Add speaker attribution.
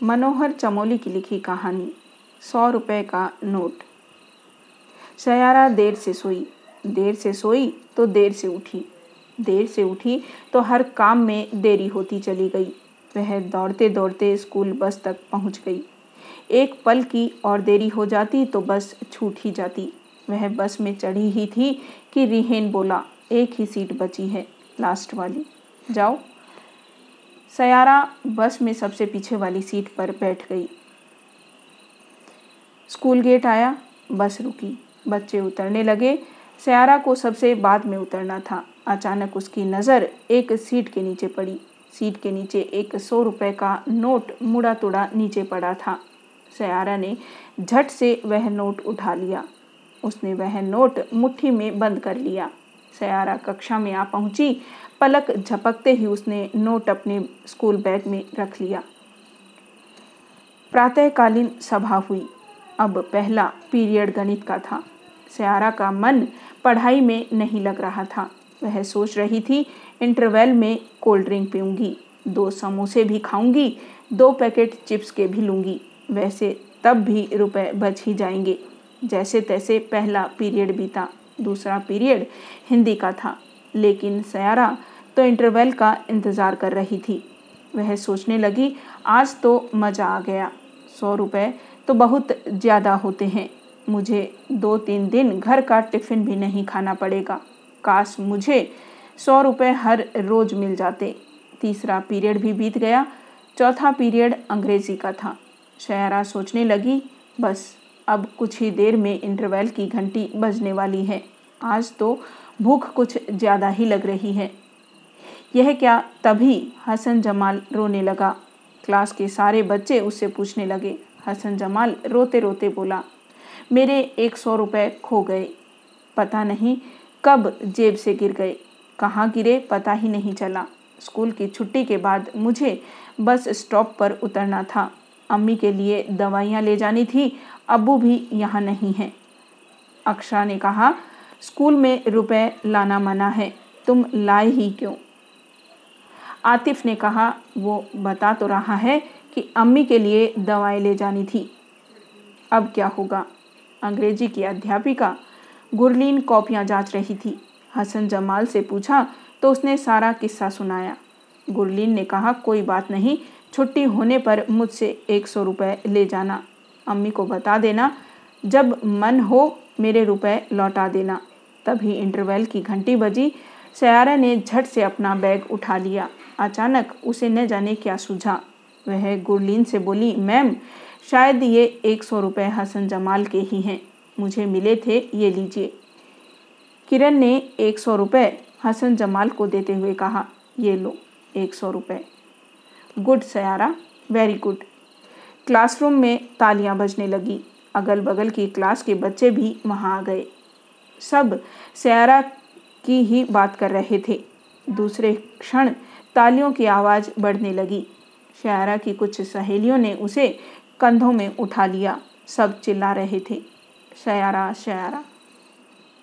Speaker 1: मनोहर चमोली की लिखी कहानी, सौ रुपए का नोट। सयारा देर से सोई, देर से सोई तो देर से उठी, देर से उठी तो हर काम में देरी होती चली गई। वह दौड़ते दौड़ते स्कूल बस तक पहुँच गई। एक पल की और देरी हो जाती तो बस छूट ही जाती। वह बस में चढ़ी ही थी कि रिहेन बोला, एक ही सीट बची है, लास्ट वाली। जाओ। सयारा बस में सबसे पीछे वाली सीट पर बैठ गई। स्कूल गेट आया, बस रुकी, बच्चे उतरने लगे। सयारा को सबसे बाद में उतरना था। अचानक उसकी नज़र एक सीट के नीचे पड़ी। सीट के नीचे एक सौ रुपये का नोट मुड़ा तुड़ा नीचे पड़ा था। सयारा ने झट से वह नोट उठा लिया। उसने वह नोट मुट्ठी में बंद कर लिया। सयारा कक्षा में आ पहुँची। पलक झपकते ही उसने नोट अपने स्कूल बैग में रख लिया। प्रातःकालीन सभा हुई। अब पहला पीरियड गणित का था। सयारा का मन पढ़ाई में नहीं लग रहा था। वह सोच रही थी, इंटरवेल में कोल्ड ड्रिंक पीऊँगी, दो समोसे भी खाऊँगी, दो पैकेट चिप्स के भी लूँगी, वैसे तब भी रुपए बच ही जाएँगे। जैसे तैसे पहला पीरियड बीता। दूसरा पीरियड हिंदी का था, लेकिन सयारा तो इंटरवेल का इंतज़ार कर रही थी। वह सोचने लगी, आज तो मज़ा आ गया। सौ रुपये तो बहुत ज़्यादा होते हैं। मुझे दो तीन दिन घर का टिफ़िन भी नहीं खाना पड़ेगा। काश मुझे सौ रुपये हर रोज़ मिल जाते। तीसरा पीरियड भी बीत गया। चौथा पीरियड अंग्रेज़ी का था। शयारा सोचने लगी, बस अब कुछ ही देर में इंटरवल की घंटी बजने वाली है। आज तो भूख कुछ ज़्यादा ही लग रही है। यह क्या तभी हसन जमाल रोने लगा। क्लास के सारे बच्चे उससे पूछने लगे। हसन जमाल रोते रोते बोला, मेरे एक सौ रुपये खो गए। पता नहीं कब जेब से गिर गए। कहाँ गिरे पता ही नहीं चला। स्कूल की छुट्टी के बाद मुझे बस स्टॉप पर उतरना था। अम्मी के लिए दवाइयाँ ले जानी थी, अबू भी यहाँ नहीं हैं। अक्षरा ने कहा, स्कूल में रुपए लाना मना है, तुम लाए ही क्यों? आतिफ ने कहा, वो बता तो रहा है कि अम्मी के लिए दवाएँ ले जानी थी। अब क्या होगा? अंग्रेज़ी की अध्यापिका गुरलीन कॉपियाँ जाँच रही थी। हसन जमाल से पूछा तो उसने सारा किस्सा सुनाया। गुरलीन ने कहा, कोई बात नहीं छुट्टी होने पर मुझसे एक सौ रुपये ले जाना। अम्मी को बता देना, जब मन हो मेरे रुपए लौटा देना। तभी इंटरवल की घंटी बजी। सयारा ने झट से अपना बैग उठा लिया। अचानक उसे न जाने क्या सूझा। वह गुरलीन से बोली, मैम, शायद ये एक सौ रुपये हसन जमाल के ही हैं। मुझे मिले थे, ये लीजिए। किरण ने एक सौ रुपये हसन जमाल को देते हुए कहा, ये लो, एक सौ रुपये गुड, सयारा वेरी गुड क्लासरूम में तालियाँ बजने लगी। अगल बगल की क्लास के बच्चे भी वहाँ आ गए। सब सयारा की ही बात कर रहे थे। दूसरे क्षण तालियों की आवाज़ बढ़ने लगी। शयारा की कुछ सहेलियों ने उसे कंधों में उठा लिया। सब चिल्ला रहे थे। शयारा शयारा